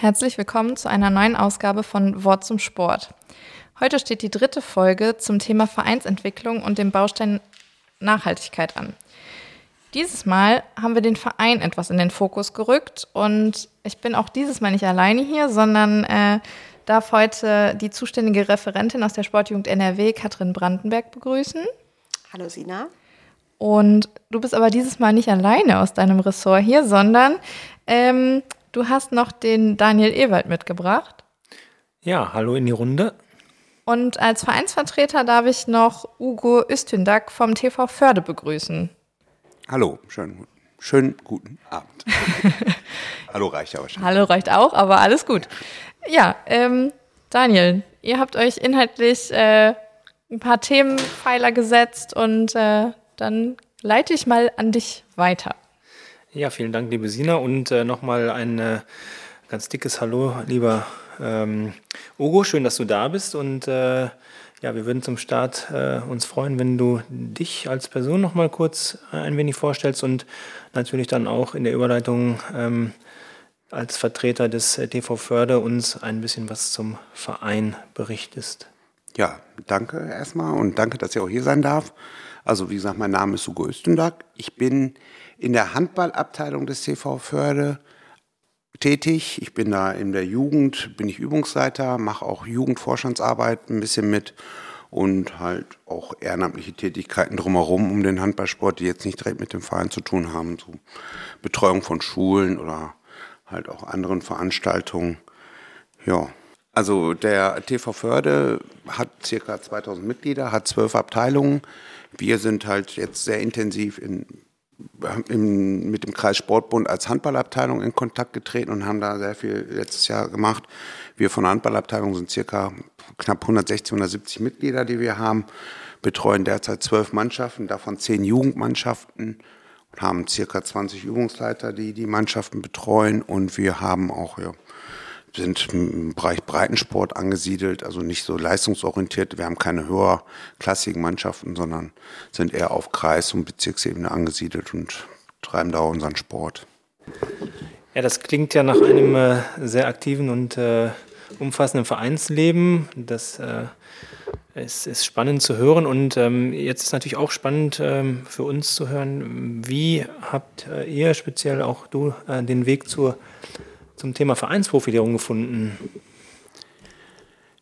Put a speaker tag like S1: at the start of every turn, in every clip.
S1: Herzlich willkommen zu einer neuen Ausgabe von Wort zum Sport. Heute steht die dritte Folge zum Thema Vereinsentwicklung und dem Baustein Nachhaltigkeit an. Dieses Mal haben wir den Verein etwas in den Fokus gerückt und ich bin auch dieses Mal nicht alleine hier, sondern äh, darf heute die zuständige Referentin aus der Sportjugend NRW, Katrin Brandenberg, begrüßen.
S2: Hallo Sina.
S1: Und du bist aber dieses Mal nicht alleine aus deinem Ressort hier, sondern ähm, du hast noch den Daniel Ewald mitgebracht.
S3: Ja, hallo in die Runde.
S1: Und als Vereinsvertreter darf ich noch Ugo Üstündak vom TV Förde begrüßen.
S4: Hallo, schönen, schönen guten Abend. hallo reicht ja wahrscheinlich.
S1: Hallo reicht auch, aber alles gut. Ja, ähm, Daniel, ihr habt euch inhaltlich äh, ein paar Themenpfeiler gesetzt und äh, dann leite ich mal an dich weiter.
S3: Ja, vielen Dank, liebe Sina. Und äh, nochmal ein äh, ganz dickes Hallo, lieber ähm, Ugo. Schön, dass du da bist. Und äh, ja, wir würden zum Start äh, uns freuen, wenn du dich als Person nochmal kurz ein wenig vorstellst und natürlich dann auch in der Überleitung ähm, als Vertreter des TV Förde uns ein bisschen was zum Verein berichtest.
S4: Ja, danke erstmal und danke, dass ich auch hier sein darf. Also wie gesagt, mein Name ist Hugo Östendag. Ich bin in der Handballabteilung des TV Förde tätig. Ich bin da in der Jugend, bin ich Übungsleiter, mache auch Jugendforschungsarbeit ein bisschen mit und halt auch ehrenamtliche Tätigkeiten drumherum um den Handballsport, die jetzt nicht direkt mit dem Verein zu tun haben, so Betreuung von Schulen oder halt auch anderen Veranstaltungen. Ja, also der TV Förde hat circa 2000 Mitglieder, hat zwölf Abteilungen. Wir sind halt jetzt sehr intensiv in, in, mit dem Kreis Sportbund als Handballabteilung in Kontakt getreten und haben da sehr viel letztes Jahr gemacht. Wir von der Handballabteilung sind circa knapp 160, 170 Mitglieder, die wir haben, betreuen derzeit zwölf Mannschaften, davon zehn Jugendmannschaften und haben circa 20 Übungsleiter, die die Mannschaften betreuen und wir haben auch ja, sind im Bereich Breitensport angesiedelt, also nicht so leistungsorientiert. Wir haben keine höherklassigen Mannschaften, sondern sind eher auf Kreis- und Bezirksebene angesiedelt und treiben da unseren Sport.
S3: Ja, das klingt ja nach einem äh, sehr aktiven und äh, umfassenden Vereinsleben. Das äh, ist, ist, spannend zu hören und ähm, jetzt ist natürlich auch spannend ähm, für uns zu hören, wie habt äh, ihr speziell auch du äh, den Weg zur zum Thema Vereinsprofilierung gefunden?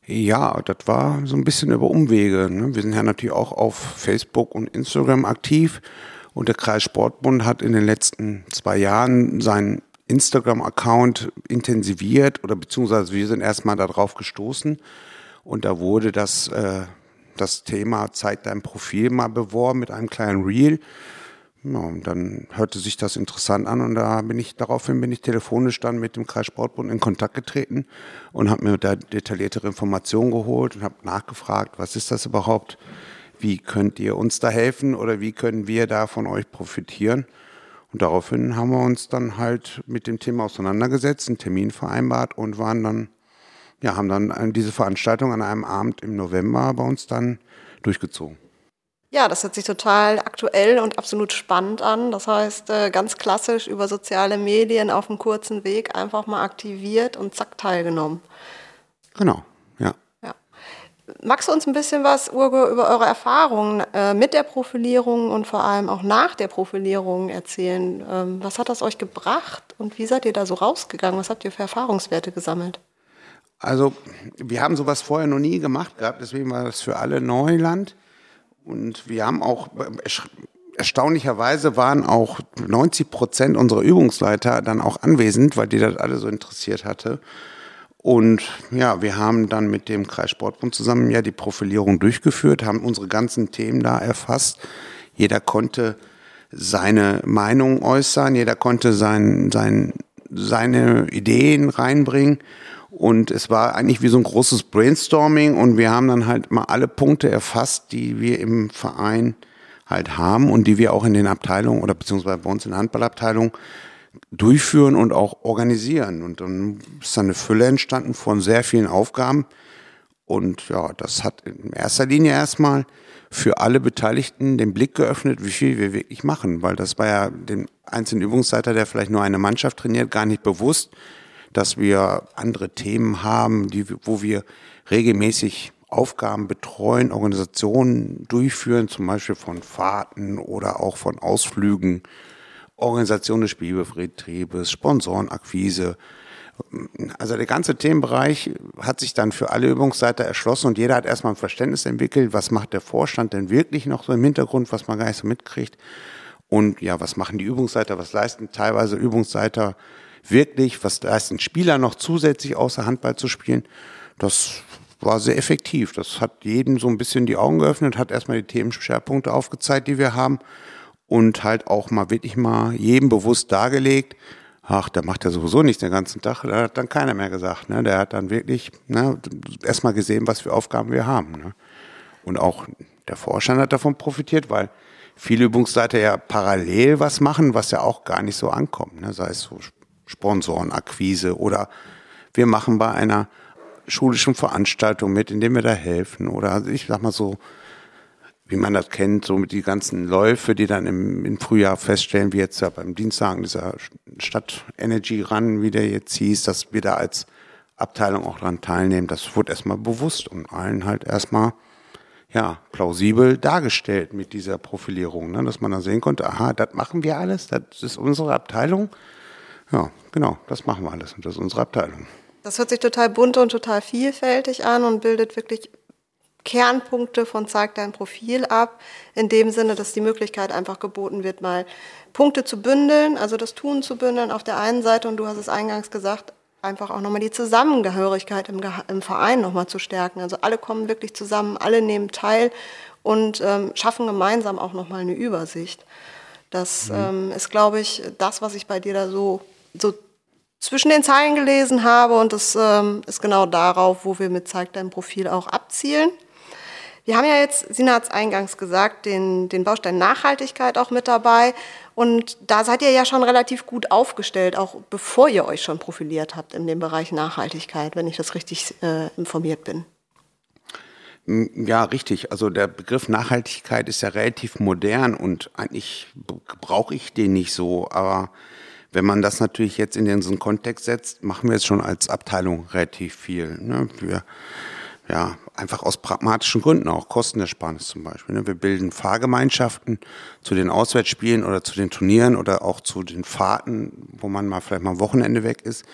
S4: Ja, das war so ein bisschen über Umwege. Ne? Wir sind ja natürlich auch auf Facebook und Instagram aktiv. Und der Kreis Sportbund hat in den letzten zwei Jahren seinen Instagram-Account intensiviert oder beziehungsweise wir sind erstmal darauf gestoßen. Und da wurde das, äh, das Thema Zeig dein Profil mal beworben mit einem kleinen Reel. Ja, und dann hörte sich das interessant an und da bin ich daraufhin bin ich telefonisch dann mit dem Kreissportbund in Kontakt getreten und habe mir da detailliertere Informationen geholt und habe nachgefragt, was ist das überhaupt? Wie könnt ihr uns da helfen oder wie können wir da von euch profitieren? Und daraufhin haben wir uns dann halt mit dem Thema auseinandergesetzt, einen Termin vereinbart und waren dann, ja, haben dann diese Veranstaltung an einem Abend im November bei uns dann durchgezogen.
S2: Ja, das hört sich total aktuell und absolut spannend an. Das heißt, äh, ganz klassisch über soziale Medien auf einem kurzen Weg einfach mal aktiviert und zack teilgenommen.
S4: Genau, ja.
S2: ja. Magst du uns ein bisschen was, Urge, über eure Erfahrungen äh, mit der Profilierung und vor allem auch nach der Profilierung erzählen? Ähm, was hat das euch gebracht und wie seid ihr da so rausgegangen? Was habt ihr für Erfahrungswerte gesammelt?
S4: Also, wir haben sowas vorher noch nie gemacht gehabt, deswegen war das für alle Neuland. Und wir haben auch, erstaunlicherweise waren auch 90 Prozent unserer Übungsleiter dann auch anwesend, weil die das alle so interessiert hatte. Und ja, wir haben dann mit dem Kreissportbund zusammen ja die Profilierung durchgeführt, haben unsere ganzen Themen da erfasst. Jeder konnte seine Meinung äußern, jeder konnte sein, sein, seine Ideen reinbringen. Und es war eigentlich wie so ein großes Brainstorming und wir haben dann halt mal alle Punkte erfasst, die wir im Verein halt haben und die wir auch in den Abteilungen oder beziehungsweise bei uns in der Handballabteilung durchführen und auch organisieren. Und dann ist dann eine Fülle entstanden von sehr vielen Aufgaben. Und ja, das hat in erster Linie erstmal für alle Beteiligten den Blick geöffnet, wie viel wir wirklich machen, weil das war ja dem einzelnen Übungsleiter, der vielleicht nur eine Mannschaft trainiert, gar nicht bewusst, dass wir andere Themen haben, die, wo wir regelmäßig Aufgaben betreuen, Organisationen durchführen, zum Beispiel von Fahrten oder auch von Ausflügen, Organisation des Spielbetriebes, Sponsorenakquise. Also der ganze Themenbereich hat sich dann für alle Übungsseiter erschlossen und jeder hat erstmal ein Verständnis entwickelt, was macht der Vorstand denn wirklich noch so im Hintergrund, was man gar nicht so mitkriegt. Und ja, was machen die Übungsseiter, was leisten teilweise Übungsseiter wirklich, was leisten Spieler noch zusätzlich außer Handball zu spielen. Das war sehr effektiv. Das hat jedem so ein bisschen die Augen geöffnet, hat erstmal die Themenschwerpunkte aufgezeigt, die wir haben und halt auch mal wirklich mal jedem bewusst dargelegt, ach, der macht ja sowieso nichts den ganzen Tag, da hat dann keiner mehr gesagt. Ne? Der hat dann wirklich ne, erstmal gesehen, was für Aufgaben wir haben. Ne? Und auch der Vorstand hat davon profitiert, weil viele Übungsleiter ja parallel was machen, was ja auch gar nicht so ankommt. Ne? Sei es so Sponsorenakquise oder wir machen bei einer schulischen Veranstaltung mit, indem wir da helfen. Oder also ich sag mal so, wie man das kennt, so mit die ganzen Läufe, die dann im, im Frühjahr feststellen, wie jetzt ja beim Dienstag dieser Stadt Energy Run, wie der jetzt hieß, dass wir da als Abteilung auch dran teilnehmen. Das wurde erstmal bewusst und allen halt erstmal ja, plausibel dargestellt mit dieser Profilierung, ne? dass man dann sehen konnte, aha, das machen wir alles, das ist unsere Abteilung. Ja, genau, das machen wir alles und das ist unsere Abteilung.
S2: Das hört sich total bunt und total vielfältig an und bildet wirklich Kernpunkte von Zeig dein Profil ab, in dem Sinne, dass die Möglichkeit einfach geboten wird, mal Punkte zu bündeln, also das Tun zu bündeln auf der einen Seite und du hast es eingangs gesagt, einfach auch nochmal die Zusammengehörigkeit im, im Verein nochmal zu stärken. Also alle kommen wirklich zusammen, alle nehmen teil und ähm, schaffen gemeinsam auch nochmal eine Übersicht. Das mhm. ähm, ist, glaube ich, das, was ich bei dir da so, so zwischen den Zeilen gelesen habe und das ähm, ist genau darauf, wo wir mit Zeig dein Profil auch abzielen. Wir haben ja jetzt, Sina hat es eingangs gesagt, den, den Baustein Nachhaltigkeit auch mit dabei. Und da seid ihr ja schon relativ gut aufgestellt, auch bevor ihr euch schon profiliert habt in dem Bereich Nachhaltigkeit, wenn ich das richtig äh, informiert bin.
S4: Ja, richtig. Also der Begriff Nachhaltigkeit ist ja relativ modern und eigentlich brauche ich den nicht so. Aber wenn man das natürlich jetzt in diesen Kontext setzt, machen wir es schon als Abteilung relativ viel. Ne? Wir ja, einfach aus pragmatischen Gründen, auch Kostenersparnis zum Beispiel. Ne? Wir bilden Fahrgemeinschaften zu den Auswärtsspielen oder zu den Turnieren oder auch zu den Fahrten, wo man mal vielleicht mal am Wochenende weg ist,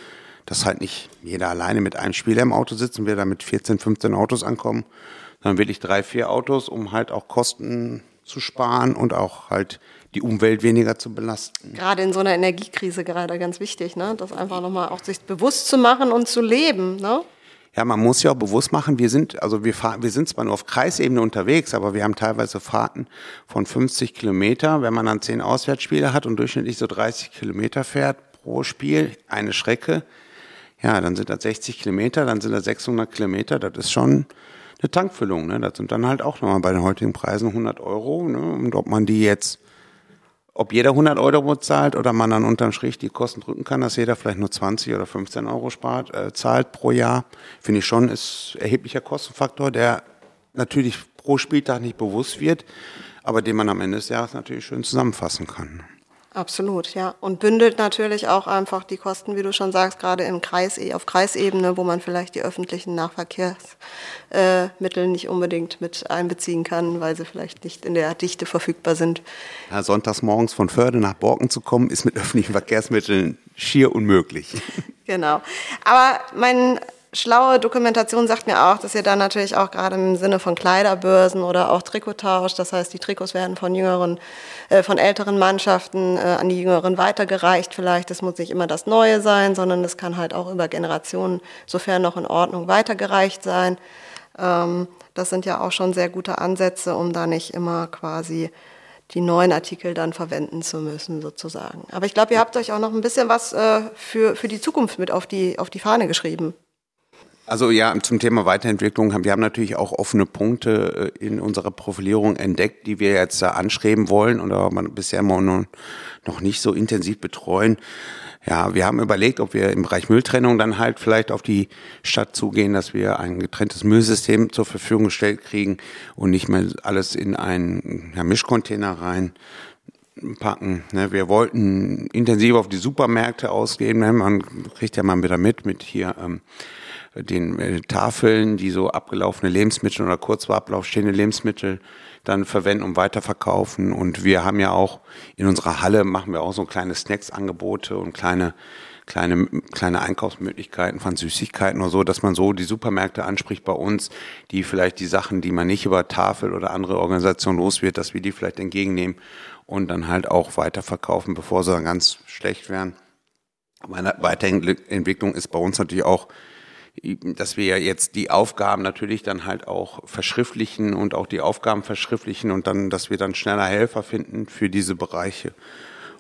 S4: dass halt nicht jeder alleine mit einem Spieler im Auto sitzt und wir da mit 14, 15 Autos ankommen, sondern wirklich drei, vier Autos, um halt auch Kosten zu sparen und auch halt die Umwelt weniger zu belasten.
S2: Gerade in so einer Energiekrise gerade ganz wichtig, ne? das einfach nochmal auch sich bewusst zu machen und zu leben. Ne?
S4: Ja, man muss ja auch bewusst machen, wir sind, also wir fahren, wir sind zwar nur auf Kreisebene unterwegs, aber wir haben teilweise Fahrten von 50 Kilometer. Wenn man dann zehn Auswärtsspiele hat und durchschnittlich so 30 Kilometer fährt pro Spiel, eine Strecke, ja, dann sind das 60 Kilometer, dann sind das 600 Kilometer, das ist schon eine Tankfüllung, ne? Das sind dann halt auch nochmal bei den heutigen Preisen 100 Euro, ne? Und ob man die jetzt ob jeder 100 Euro zahlt oder man dann unterm Strich die Kosten drücken kann, dass jeder vielleicht nur 20 oder 15 Euro spart, äh, zahlt pro Jahr, finde ich schon, ist erheblicher Kostenfaktor, der natürlich pro Spieltag nicht bewusst wird, aber den man am Ende des Jahres natürlich schön zusammenfassen kann.
S2: Absolut, ja. Und bündelt natürlich auch einfach die Kosten, wie du schon sagst, gerade im Kreis, auf Kreisebene, wo man vielleicht die öffentlichen Nahverkehrsmittel nicht unbedingt mit einbeziehen kann, weil sie vielleicht nicht in der Dichte verfügbar sind.
S4: Ja, sonntags morgens von Förde nach Borken zu kommen, ist mit öffentlichen Verkehrsmitteln schier unmöglich.
S2: Genau. Aber mein schlaue Dokumentation sagt mir auch, dass ihr dann natürlich auch gerade im Sinne von Kleiderbörsen oder auch Trikottausch, das heißt, die Trikots werden von jüngeren, äh, von älteren Mannschaften äh, an die jüngeren weitergereicht. Vielleicht, das muss nicht immer das Neue sein, sondern das kann halt auch über Generationen, sofern noch in Ordnung, weitergereicht sein. Ähm, das sind ja auch schon sehr gute Ansätze, um da nicht immer quasi die neuen Artikel dann verwenden zu müssen, sozusagen. Aber ich glaube, ihr habt euch auch noch ein bisschen was äh, für, für die Zukunft mit auf die, auf die Fahne geschrieben.
S4: Also ja, zum Thema Weiterentwicklung haben wir haben natürlich auch offene Punkte äh, in unserer Profilierung entdeckt, die wir jetzt da anschreiben wollen und aber bisher noch nicht so intensiv betreuen. Ja, wir haben überlegt, ob wir im Bereich Mülltrennung dann halt vielleicht auf die Stadt zugehen, dass wir ein getrenntes Müllsystem zur Verfügung gestellt kriegen und nicht mehr alles in einen ja, Mischcontainer rein packen. Ne? Wir wollten intensiv auf die Supermärkte ausgehen. Ne? Man kriegt ja mal wieder mit, mit hier ähm, den äh, Tafeln, die so abgelaufene Lebensmittel oder kurz vor Ablauf stehende Lebensmittel dann verwenden und weiterverkaufen. Und wir haben ja auch in unserer Halle machen wir auch so kleine Snacks-Angebote und kleine kleine, kleine Einkaufsmöglichkeiten von Süßigkeiten oder so, dass man so die Supermärkte anspricht bei uns, die vielleicht die Sachen, die man nicht über Tafel oder andere Organisationen los wird, dass wir die vielleicht entgegennehmen und dann halt auch weiterverkaufen, bevor sie dann ganz schlecht werden. Meine Weiterentwicklung ist bei uns natürlich auch dass wir ja jetzt die Aufgaben natürlich dann halt auch verschriftlichen und auch die Aufgaben verschriftlichen und dann, dass wir dann schneller Helfer finden für diese Bereiche.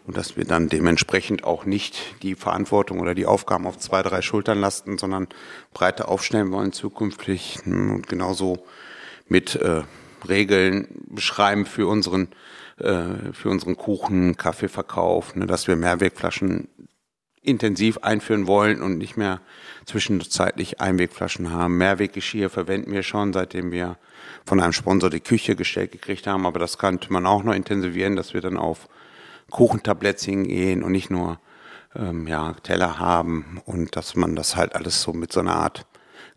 S4: Und dass wir dann dementsprechend auch nicht die Verantwortung oder die Aufgaben auf zwei, drei Schultern lasten, sondern breiter aufstellen wollen zukünftig. Und genauso mit äh, Regeln beschreiben für unseren äh, für unseren Kuchen, Kaffeeverkauf, ne, dass wir Mehrwegflaschen intensiv einführen wollen und nicht mehr zwischenzeitlich Einwegflaschen haben. Mehrweggeschirr verwenden wir schon, seitdem wir von einem Sponsor die Küche gestellt gekriegt haben, aber das könnte man auch noch intensivieren, dass wir dann auf Kuchentablettchen gehen und nicht nur ähm, ja, Teller haben und dass man das halt alles so mit so einer Art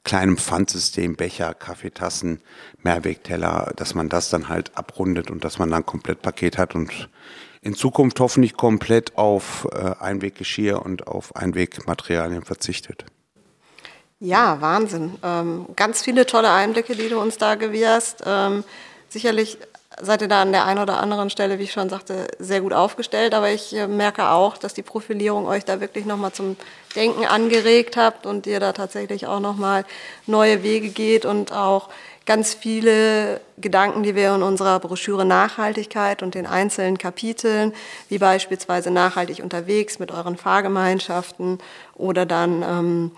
S4: kleinem Pfandsystem, Becher, Kaffeetassen, Mehrwegteller, dass man das dann halt abrundet und dass man dann komplett Paket hat und in Zukunft hoffentlich komplett auf äh, Einweggeschirr und auf Einwegmaterialien verzichtet.
S2: Ja, Wahnsinn. Ähm, ganz viele tolle Einblicke, die du uns da gewährst. Ähm, sicherlich seid ihr da an der einen oder anderen Stelle, wie ich schon sagte, sehr gut aufgestellt. Aber ich äh, merke auch, dass die Profilierung euch da wirklich nochmal zum Denken angeregt habt und ihr da tatsächlich auch nochmal neue Wege geht und auch ganz viele Gedanken, die wir in unserer Broschüre Nachhaltigkeit und den einzelnen Kapiteln, wie beispielsweise nachhaltig unterwegs mit euren Fahrgemeinschaften oder dann ähm,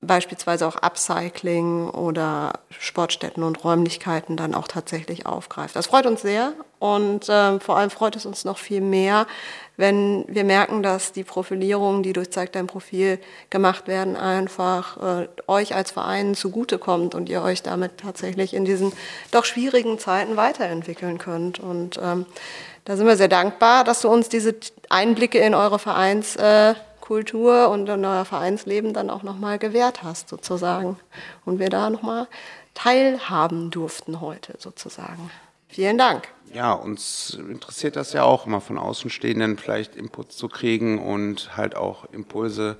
S2: beispielsweise auch Upcycling oder Sportstätten und Räumlichkeiten dann auch tatsächlich aufgreift. Das freut uns sehr und äh, vor allem freut es uns noch viel mehr, wenn wir merken, dass die Profilierungen, die durch Zeig dein Profil gemacht werden, einfach äh, euch als Verein zugutekommt und ihr euch damit tatsächlich in diesen doch schwierigen Zeiten weiterentwickeln könnt. Und ähm, da sind wir sehr dankbar, dass du uns diese Einblicke in eure Vereins äh, Kultur und euer Vereinsleben dann auch nochmal gewährt hast, sozusagen. Und wir da nochmal teilhaben durften heute, sozusagen. Vielen Dank.
S4: Ja, uns interessiert das ja auch immer von Außenstehenden vielleicht Inputs zu kriegen und halt auch Impulse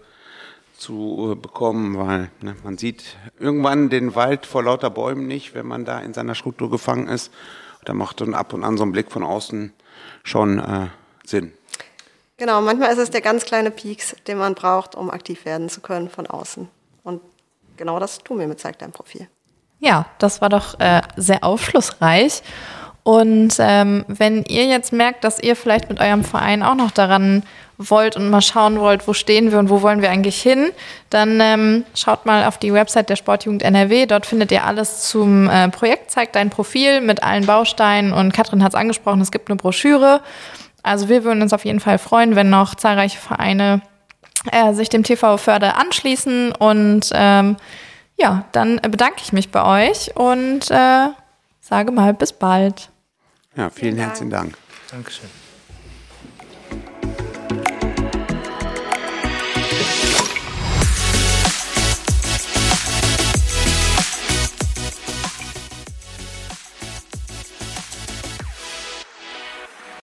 S4: zu äh, bekommen, weil ne, man sieht irgendwann den Wald vor lauter Bäumen nicht, wenn man da in seiner Struktur gefangen ist. Da macht dann ab und an so ein Blick von außen schon äh, Sinn.
S2: Genau, manchmal ist es der ganz kleine Peaks, den man braucht, um aktiv werden zu können von außen. Und genau das tun wir mit Zeig dein Profil.
S1: Ja, das war doch äh, sehr aufschlussreich. Und ähm, wenn ihr jetzt merkt, dass ihr vielleicht mit eurem Verein auch noch daran wollt und mal schauen wollt, wo stehen wir und wo wollen wir eigentlich hin, dann ähm, schaut mal auf die Website der Sportjugend NRW. Dort findet ihr alles zum äh, Projekt Zeig dein Profil mit allen Bausteinen. Und Katrin hat es angesprochen, es gibt eine Broschüre. Also wir würden uns auf jeden Fall freuen, wenn noch zahlreiche Vereine äh, sich dem TV Förder anschließen. Und ähm, ja, dann bedanke ich mich bei euch und äh, sage mal bis bald.
S4: Ja, vielen, vielen herzlichen Dank.
S3: Dankeschön.